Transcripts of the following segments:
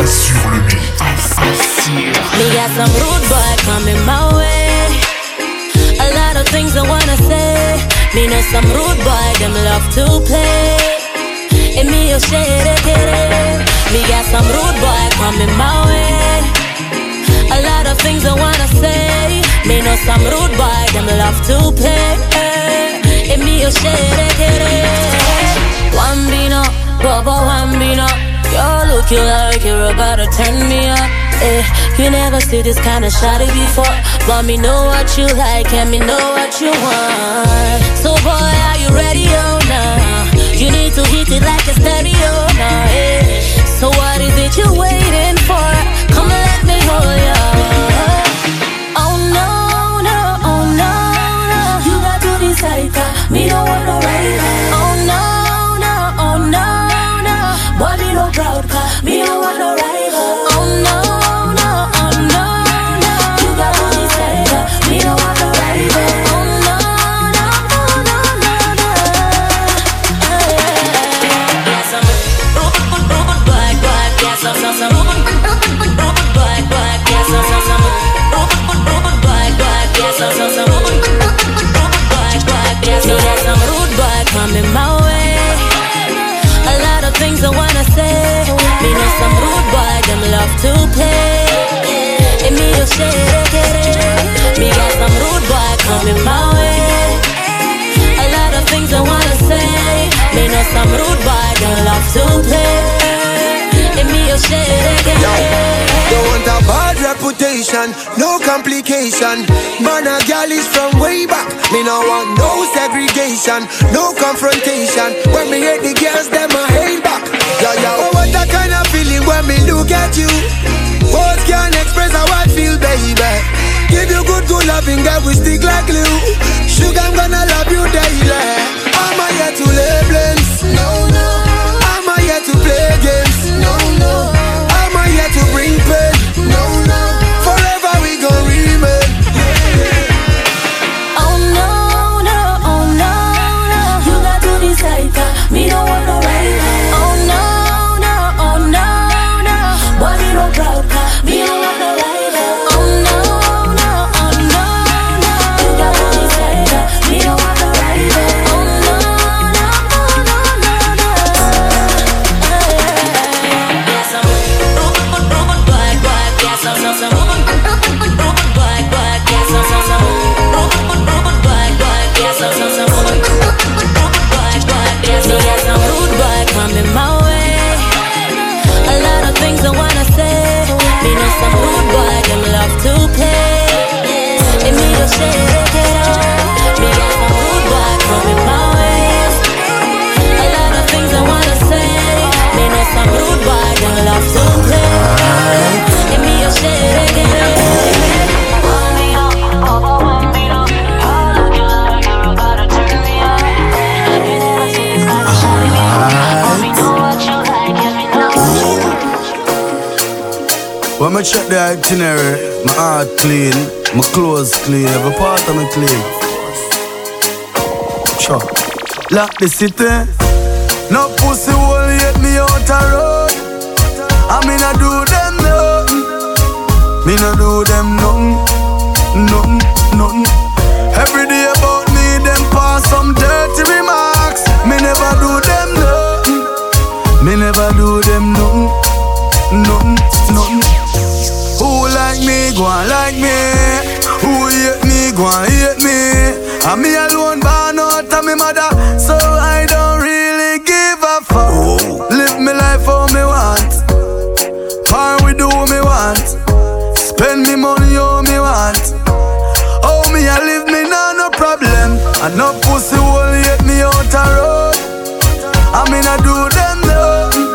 Assure le mix. Me got some rude boy coming my way. A lot of things I wanna say. Me know some rude boy, them love to play. And me, oh shit, Me got some rude boy coming my way. A lot of things I wanna say. Me know some rude boy, them love to play. And me, oh shit, Wambina, Baba Wambina. You look you like you're about to turn me up. Eh, you never see this kind of shot before. But me know what you like and me know what you want. So boy, are you ready? Oh nah. You need to hit it like a stereo now. Eh. So what is it you're waiting for? Come let hold oh, ya. Me, got some rude boy coming my way. A lot of things I wanna say. Me know some rude boy, them love to play. Me, shit, Don't want a bad reputation, no complication. Man, a gal is from way back. Me no want no segregation, no confrontation. When me hate the girls, them I hate back. We stick like glue. The itinerary, my heart clean, my clothes clean, every part of me clean. Sure. Lock the city. No pussy will hit me out a road. I mean I do them nothing. Me no do them nothing, nothing, nothing. Every day about me, them pass some dirty remarks. Me never do them nothing. Me never do them nothing, nothing, nothing. Like me, go on like me. Who hate me, go on hate me. And me alone born out of me mother, so I don't really give a fuck. Live me life how me want. Par we do what me want. Spend me money how me want. Oh me I live me nah no problem. And no pussy will hate me out a road. I mean I do them nothing.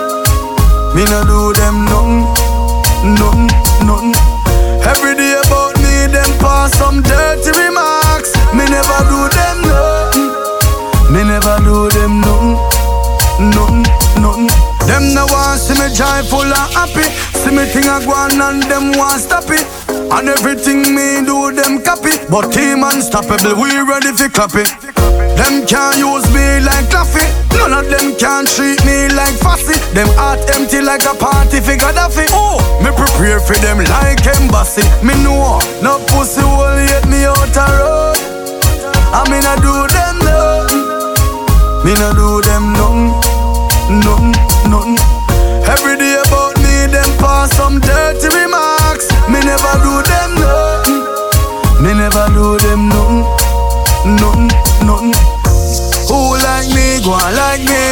Me no do them nothing, nothing, some dirty remarks. Me never do them nothing. Me never do them nothing, nothing, nothing. Them no want see me joyful and happy. See me thing a go on and them want stop it. And everything me do, them copy. But team unstoppable, we ready for copy. Them can't use me like coffee. None of them can treat me like fussy. Them heart empty like a party for Gaddafi. Oh, me prepare for them like embassy. Me know, no pussy will hit me out a road. I mean I do them nothing. Me no do them nothing, nothing, nothing. Every day pass some dirty remarks. Me never do them nothing. Me never do them nothing, nothing, nothing. Who like me, go on like me.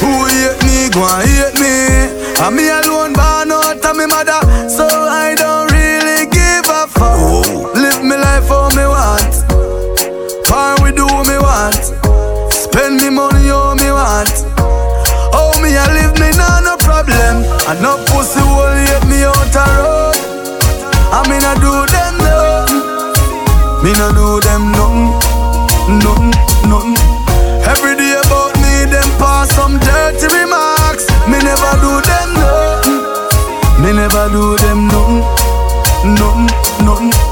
Who hate me, go on hate me. And me alone born out of me mother, so I don't really give a fuck. Live me life how me want. Far we do me want. Spend me money how me want. Me I live me nah no problem. And no pussy will hate me out a road. I mean I do them nothing. Me no do them nothing, nothing, nothing. Every day about me, them pass some dirty remarks. Me never do them nothing. Me never do them nothing, nothing, nothing.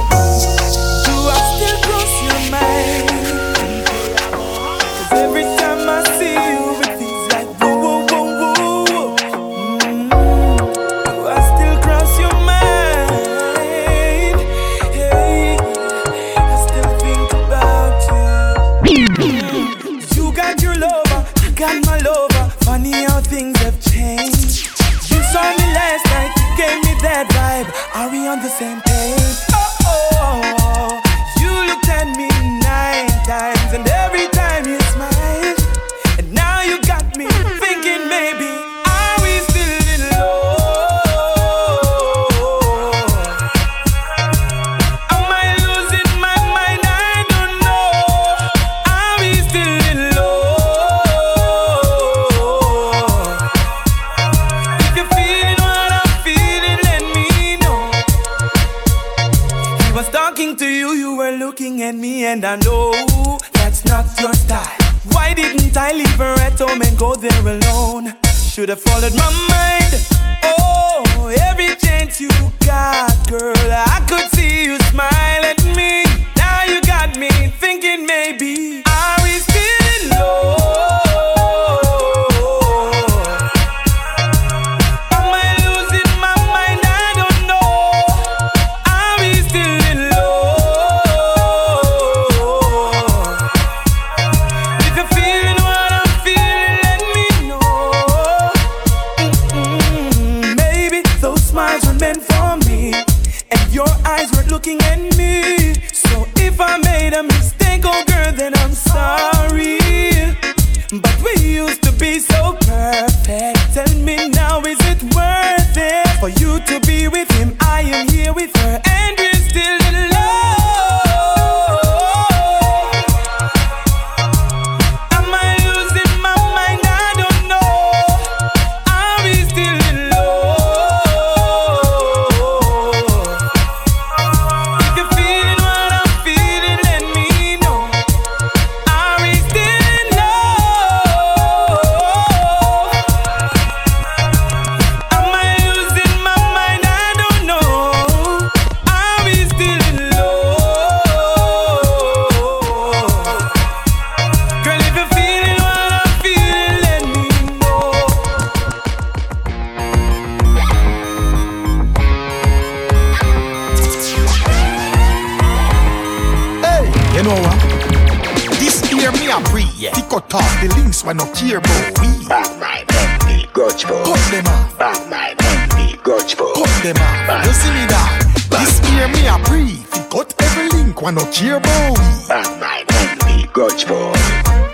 No care we. Back my envy, grudge for.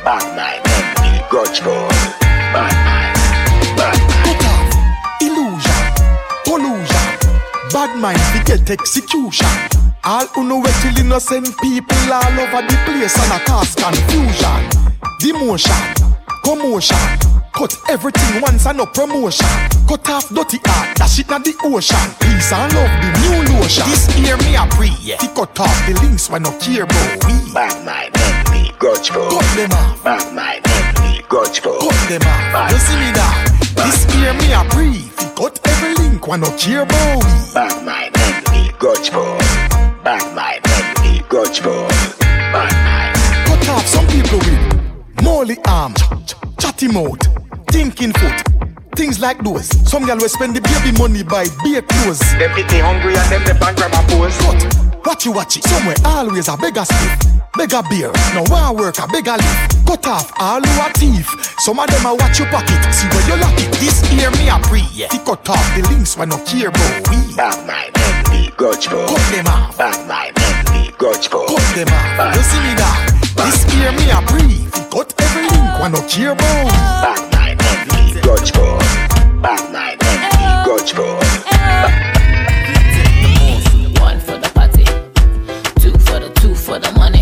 Back my envy, grudge. Back my, back my. Cut illusion, pollution. Bad mind we get execution. All who know where till innocent people all over the place and a cause confusion. Demotion, commotion. Cut everything once and no promotion. Cut off dirty art, that shit na the ocean. Peace and love, the new lotion. This year me a pray. Yeah. Tick cut off the links when no care bro? we. Back my neck, be grudgeful. Cut them off. Back my neck, be grudgeful. Cut them off. Back you see me that? This year me a breathe. Cut every link when no care bro? we. Back my neck, be grudgeful. Back my neck, be grudgeful. Back my Cut off some people with Molly arm, chatty mouth thinking foot, Things like those. Some gal will spend the baby money by beer clothes. Them pity hungry and them the bank grandma pose. But watch you watch. Somewhere always a bigger stiff, bigger beer. No one work a bigger leaf. Cut off all your teeth. Some of them a watch your pocket. See where you lock it. This ear me a pre. Yeah. Tick cut off the links when no care about we. Bang my men be grudgeful. Cut them off. Bang my men be grudgeful. Cut them off. Bang. You see me now. This ear me a pre. Cut every link when no care about my money, grudge for. Bang my. One for the party, two for the two for the money.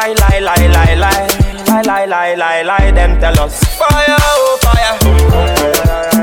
Lie, lie, lie, lie, lie. Lie, lie, lie, lie, lie. Them tell us. Fire, oh, fire.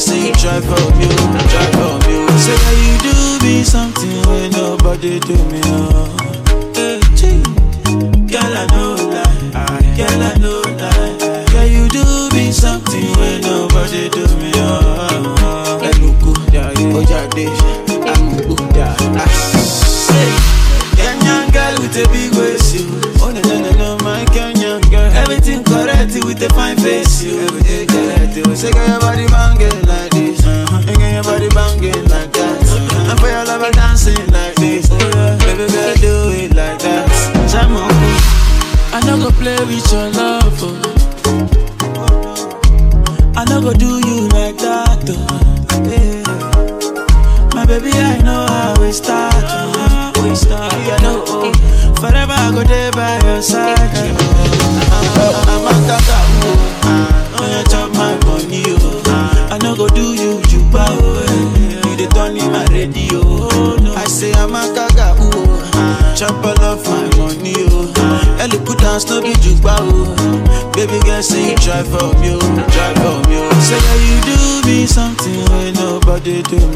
say try for me, try for me. Say how you do me something when nobody do me. Oh.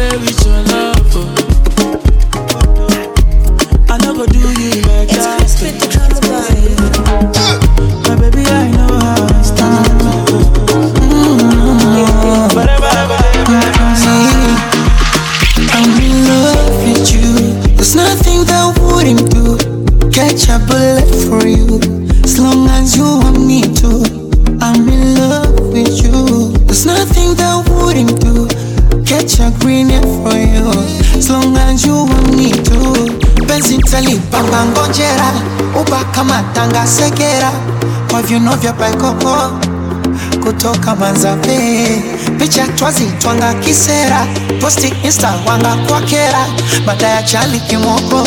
play with mnitu penzi ntalipamba ngonjera ubaka matanga segera kwa vyuno vya paikoko. Kutoka manzape picha twazitwanga kisera posti insta wanga kwa kera madaya chali kimoko.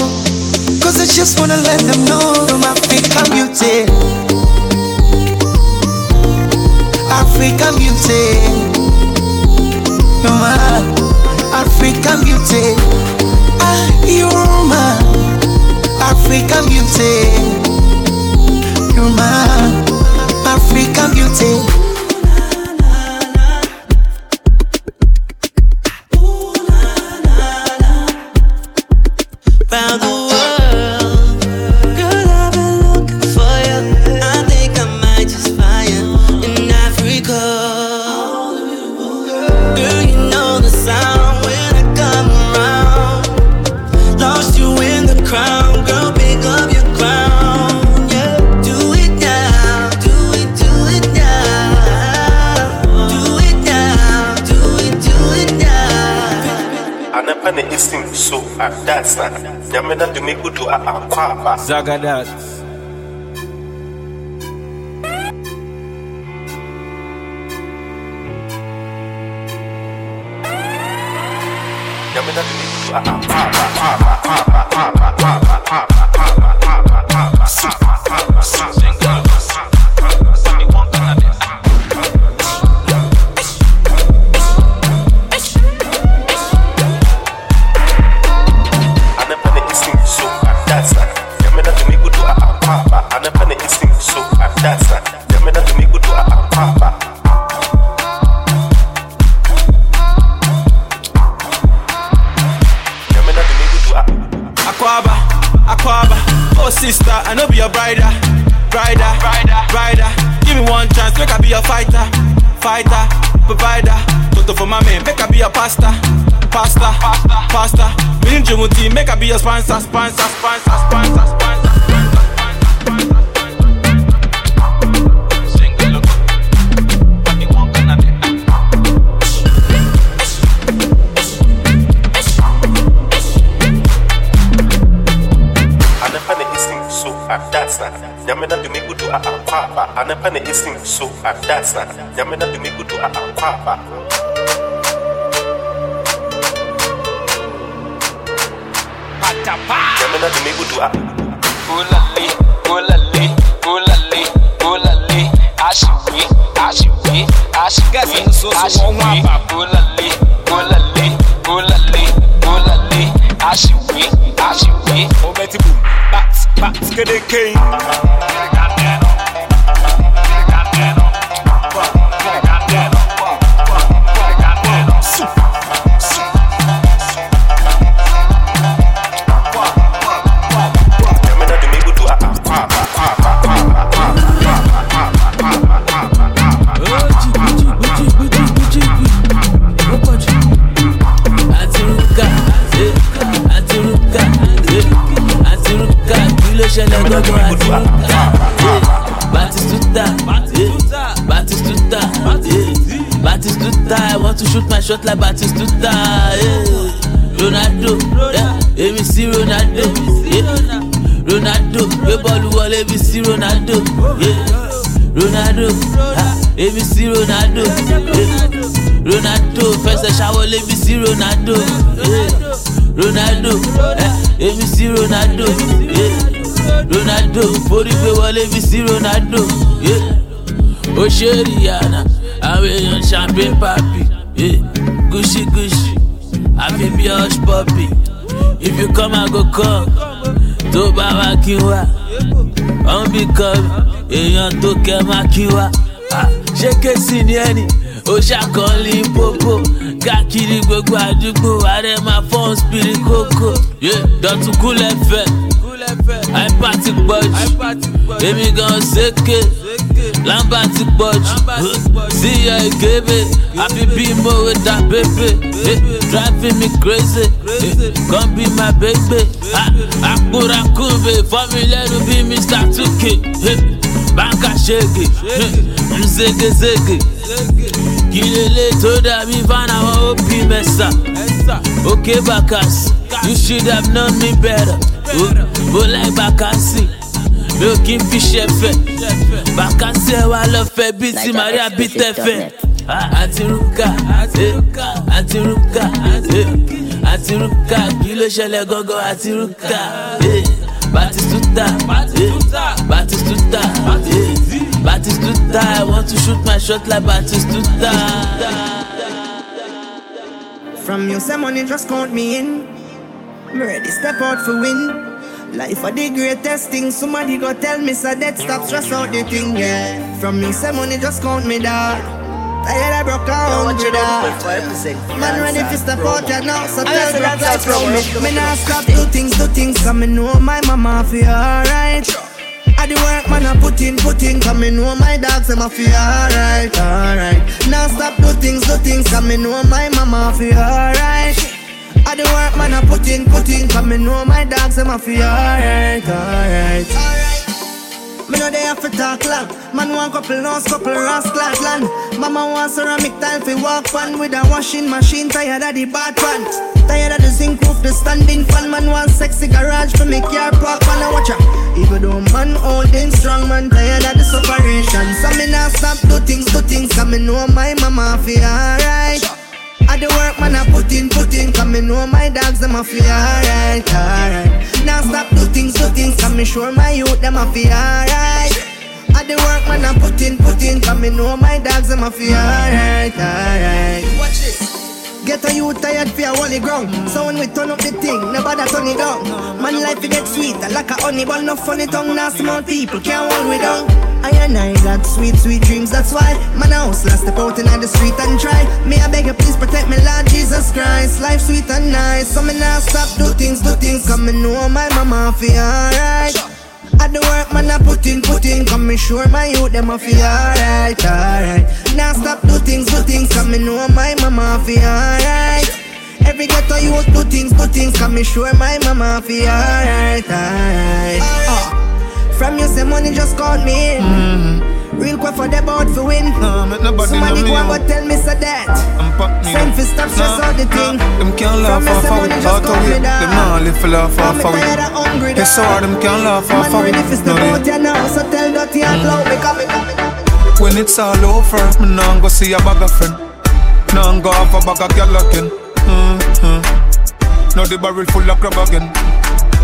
Cause I just wanna let them know my African beauty African beauty You're my African beauty You're my African beauty. You're my African beauty. so adansa nyame na dome kodo a that. Aba zagadat nyame na dome kodo a pasta, pasta, pasta, pasta. Me and Jimmy T, make I be your sponsor, sponsor, sponsor, sponsor, sponsor. that's not. Yamena de a papa. Anapane is so that's not. Yamena de migu do a papa. To a. Ulale, ulale, ulale, ulale. Ashiwe, ashiwe, ashiwe, ashiwe. Ulale, ulale, ulale, ulale. Ashiwe, ashiwe. Obeti boom, bats, bats, get the king. Shot like batistuta eh, ronaldo èmi sí ronaldo eh, ronaldo gbé bọ́ọ̀lù wọlé èmi ronaldo eh, ronaldo ah, èmi sí ronaldo. Eh, ronaldo fẹsẹ̀ ṣàwọlé mi sí ronaldo eh, ronaldo èmi sí ronaldo eh, ronaldo forí gbé wọlé mi sí ronaldo eh, ó ṣe rihanna àwọn èèyàn champagne papi gucci gucci àfi bí hush puppy. If you come i go come. Tó bá wá kí wá ọ̀n bí kan èèyàn tó kẹ́ má kí Ah, ṣé kéésì ni ẹni ó ṣàkọọ́lì pópó. Káàkiri gbogbo àdúgbò ààrẹ máa fọ́n spiri kókó. Dọ̀tún kúlẹ̀ fẹ́. Àìpá ti pọ̀ jù èmi gan ṣèké lámbà ti pọ̀ jù síyọ ìgébé àfi bí mòwe dá bébè. Driving me crazy come be my baby. Àkùràkùnbè fọ́mi lẹ́nu bí mr. Tuke báńkà ṣègè nzégezége kilele tó dàbí fáwọn òbí mẹ́sà. Òkè bàkàsì you should have known me better. Bó láì bàkàsì mi ò kí n fi ṣẹ̀fẹ̀ bàkàsì ẹ̀ wá lọ fẹ́ bí ti maria bí tẹ̀fẹ̀ àtirúkà àtirúkà àtirúkà kí ló ṣẹlẹ̀ gángan àtirúkà batistuta batistuta batistuta i want to shoot my shot like batistuta. From you say money just count me in. Me ready step out for win. Life are the greatest thing. Somebody go tell me so that stop stress out the thing, yeah. From me say money just count me down. I broke a hundred dog. Man ready to step out now so tell drop like from me. Me nah stop do things, do things. Cause me know my mama feel alright. I do work man I put in, put in. Cause me know my dogs them a feel alright, alright. Now stop do things, do things. Cause me know my mama feel alright. I do work man I put in, put in. Cause me know my dogs them a feel alright, alright. Me know they have to talk long. Man want couple nose, couple rascal land. Mama want ceramic tile fi walk pan with a washing machine. Tired of the bad pan. Tired of the zinc roof, the standing fan. Man want sexy garage for make your park pan. I watch out. Even though man holding strong, man tired of the separation. So me not stop do things, do things. Cause me know my mama feel alright. I do work man I put in, put in. Cause me know my dogs them a feel alright, alright. Now stop do things, do things. Cause me sure my youth them a feel alright. I do work man I put in, put in. Cause me know my dogs them a feel alright, alright. Watch this Get a youth tired for a holy ground. So when we turn up the thing, nobody turn it down. Man life it get sweet, like a honey bun No funny tongue, now small people can't hold me down I and I got sweet, sweet dreams, that's why a house last step out in the street and try. Me I beg you please protect me Lord Jesus Christ. Life sweet and nice, so me now stop do things, do things. Cause me know my mama feel alright. I do work man I put in, put in. Cause me sure my youth them a feel alright, alright. Now stop do things, do things. Cause me know my mama feel alright. Every ghetto youth do things, do things. Cause me sure my mama feel alright, alright. Uh. From you say money just caught me in Real quick for the bout for win Somebody go and go tell me so that Send for stop stress out the thing Them can't laugh off of it, out of it. Them not live for laugh off of it. It's so hard, them can't laugh off of it. ready for step No, out they- here now So tell dirty and loud me coming When it's all over, me nah go see a bag of friend. Nah go off a bag of girl again. Mm-hmm. Now the barrel full of crab again.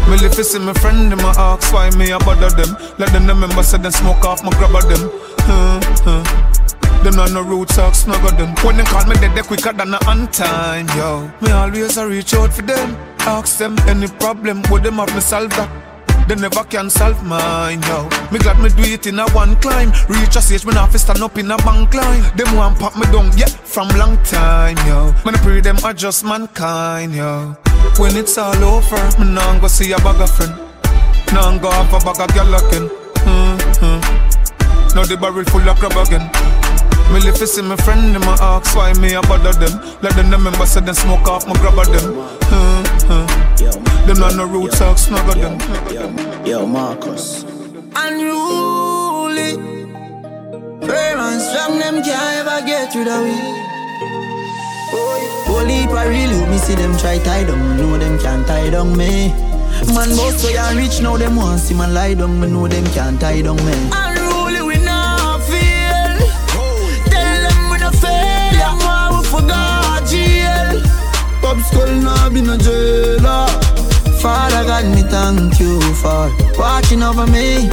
Me live to see my friend, in my ask why me a bother them. Let them remember, say them smoke off my grab of them. Mm-hmm. Them not no roots, talk snuggle them. When they call me dead, they quicker than a on time, yo. Me always a reach out for them. Ask them any problem, would them have me solve that? They never can solve mine, yo. Me glad me do it in a one climb. Reach a stage, me not fi stand up in a bank line. Them want pop me down, yeah, from long time, yo. I pray them are just mankind, yo. When it's all over, me nah go see a bag of friend. Nah go have a bag of girl again. Mm-hmm. Now the barrel full of crab again. Me live to see my friend, them a ask why me a bother them. Let them remember, say them smoke off my grab of them. Mm-hmm. Them not no roots, talk snuggle them. Yo, Marcus. Unruly. Firm and strong, them can't ever get through the way. Holy heap a real me see them try tie down, know them can't tie down me. Man, boss so ya rich now, them want see man lie down, me know them can't tie down me. Unruly we not feel. Tell them we no fail, them want we forgot jail. Pop skull now be no jailer. Father God, me thank you for watching over me.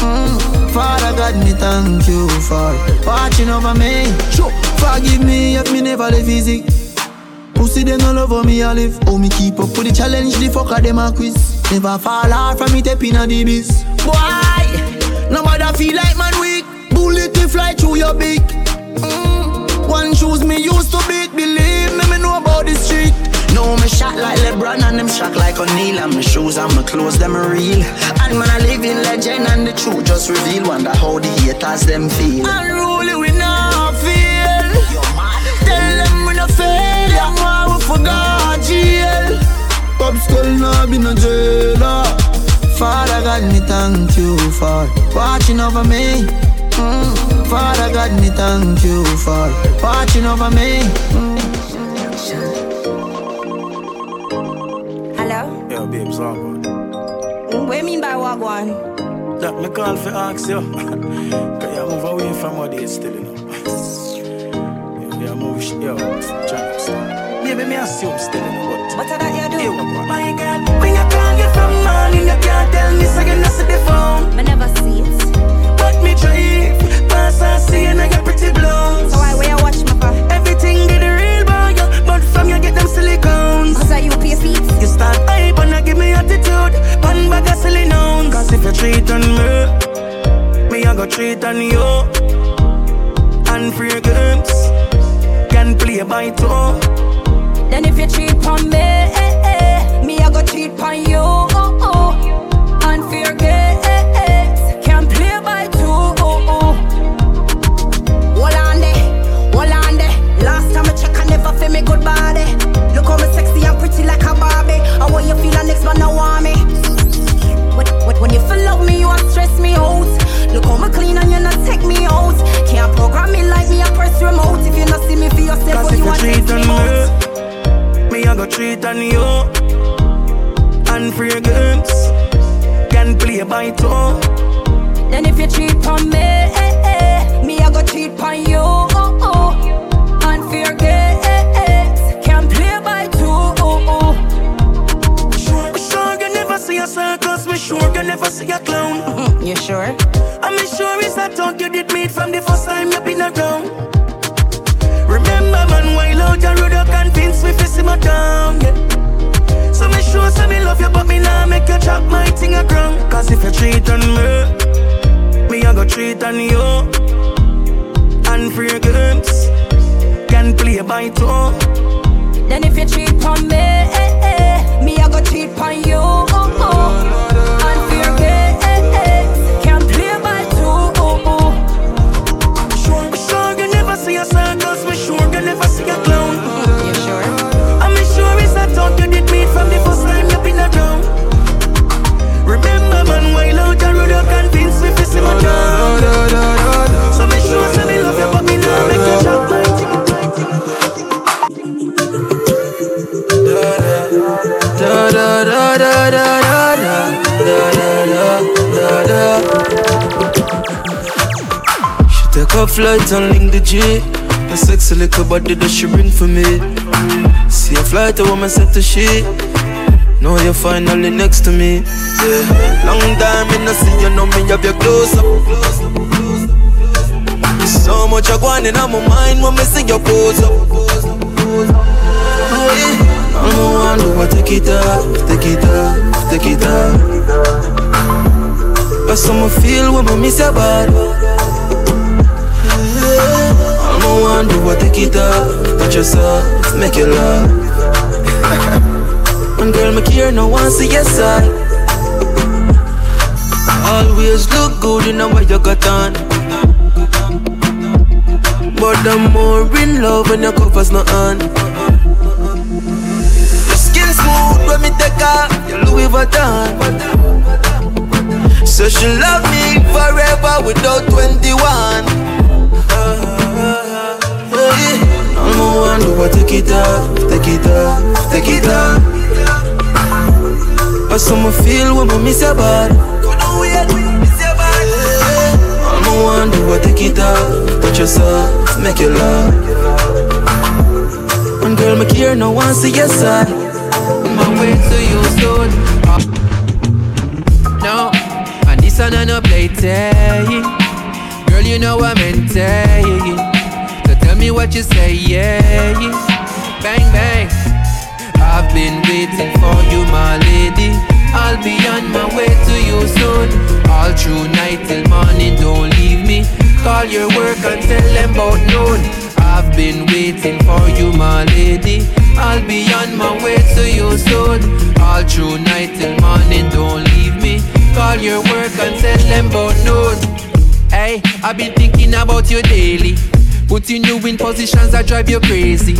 Mm. Father God, me thank you for watching over me. Sure. Forgive me if me never live easy. Pussy them all over me I live. Oh me keep up with the challenge, the fucker them a quiz. Never fall off from me tapping a the biz. Boy, matter feel like man weak. Bullet to fly through your beak. Mm. One shoes me used to beat. Believe me, me know about the street. No, me shot like LeBron and them shot like O'Neal And my shoes and my clothes, them real And man, I live in legend and the truth just reveal Wonder how the haters them feel Unruly them we no fail Them why we forgot jail Pop skull now be no jailer Father God, me thank you for watching over me mm. Father God, me thank you for watching over me mm. Hello? Yo, babes, how good? What you mean by what one? That me call for ask you. Can you move away from what they still, you know? Yo, you move, sh- yo, James. Maybe me assume still, you know, but... What are that you do? Yo. My girl, when you call you from morning, you can't tell me so you not see the phone. I never see it. But me drive, pass and see and I get pretty blows. So why where you watch me for? Everything did the real boy, you, but from you get them silicones. Cause I you pay feet. You start hype and I give me attitude, one bag of silly nouns. Cause if you treat on me, me I go treat on you. And free games, can play by two. Then if you cheat on me, eh, eh, me I go cheat on you. Oh, oh. Unfair games, can play by two. Oh, oh. On there. Last time I check, I never feel me good body. Look how me sexy and pretty like a Cuff light and link the G. A sexy little body that she bring for me. See a flight, a woman set to shit. Now you're finally next to me. Yeah. Long time in the see you know me have your close up. So much I going in my mind when me see your pose up. I'm the one who take it off, take it off, take it off. But some feel when I miss your body. The one who take it off, touch yourself, make you love. And girl, me care no one see your side. Always look good in what you got on. But I'm more in love when your covers not on. Your skin smooth when me take off your Louis Vuitton. So she love me forever without 21. I'm the one who take it off, take it off, take it off. But some feel when I miss your body. I'm the one who take it off, touch yourself, make you love. And girl, me care, no one see your side. My way to you soon. No, and this one no play. Girl, you know I'm in me what you say, yeah. Bang bang. I've been waiting for you, my lady. I'll be on my way to you soon. All through night till morning, don't leave me. Call your work and tell them about noon. I've been waiting for you, my lady. I'll be on my way to you soon. All through night till morning, don't leave me. Call your work and tell them about noon. Hey, I've been thinking about you daily. Putting you in positions that drive you crazy.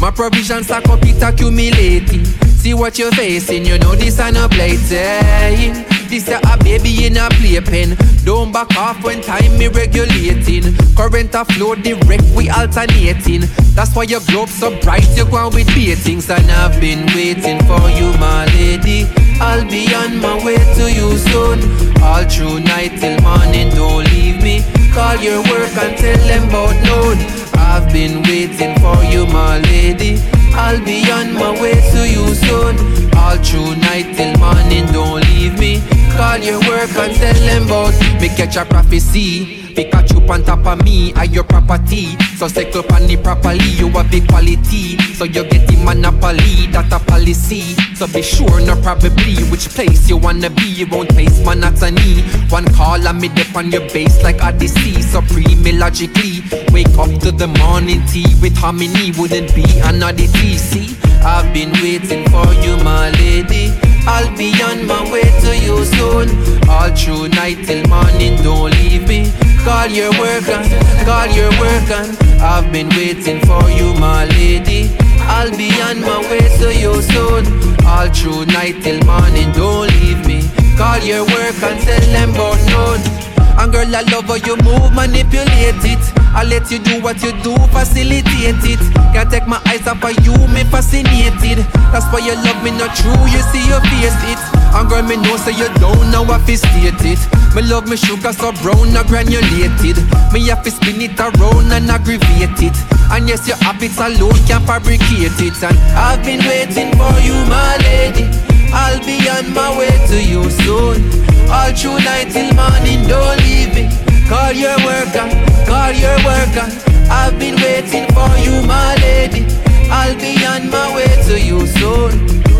My provisions are complete accumulating. See what you're facing, you know this ain't a playtime. This a, a baby in a playpen. Don't back off when time me regulating. Current a flow direct, we alternating. That's why your globe so bright, you go on with beatings. And I've been waiting for you, my lady. I'll be on my way to you soon. All through night till morning, don't leave me. Call your work and tell them about noon. I've been waiting for you, my lady. I'll be on my way to you soon. All through night till morning, don't leave me. Call your work and tell them about me catch a prophecy. Pikachu on top of me, I your property. So cycle on properly, you a big quality. So you get the monopoly, that a policy. So be sure, no probably, which place you wanna be. You won't taste monotony. One call and me dip on your base like Odyssey. Supreme logically. Wake up to the morning tea with harmony, wouldn't be another DC. I've been waiting for you, my lady. I'll be on my way to you soon. All through night till morning, don't leave me. Call your work on, call your work on. I've been waiting for you, my lady. I'll be on my way to you soon. All through night till morning, don't leave me. Call your work and tell them about noon. And girl, I love how you move, manipulate it. I let you do what you do, facilitate it. Can't take my eyes off of you, me fascinated. That's why you love me not true, you see your face it. And girl, me know so you don't know to state it. Me love me sugar so brown, not granulated. Me have to spin it around and aggravate it. And yes, your habits alone can fabricate it. And I've been waiting for you, my lady. I'll be on my way to you soon. All through night till morning, don't leave me. Call your worker, call your worker. I've been waiting for you, my lady. I'll be on my way to you soon.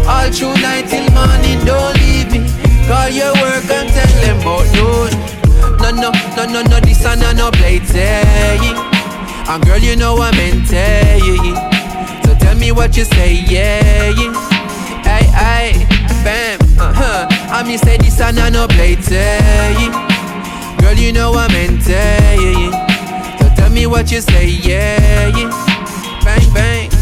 All through night till morning, don't leave me. Call your work and tell them about noon. No, no, no, no, no, this and no saying. And girl, you know I'm into you. So tell me what you say, yeah, yeah. Hey, hey, bam, uh huh. I mean, say this and I no play saying. Girl, you know I'm into yeah, yeah. So tell me what you say, yeah, yeah. Bang, bang.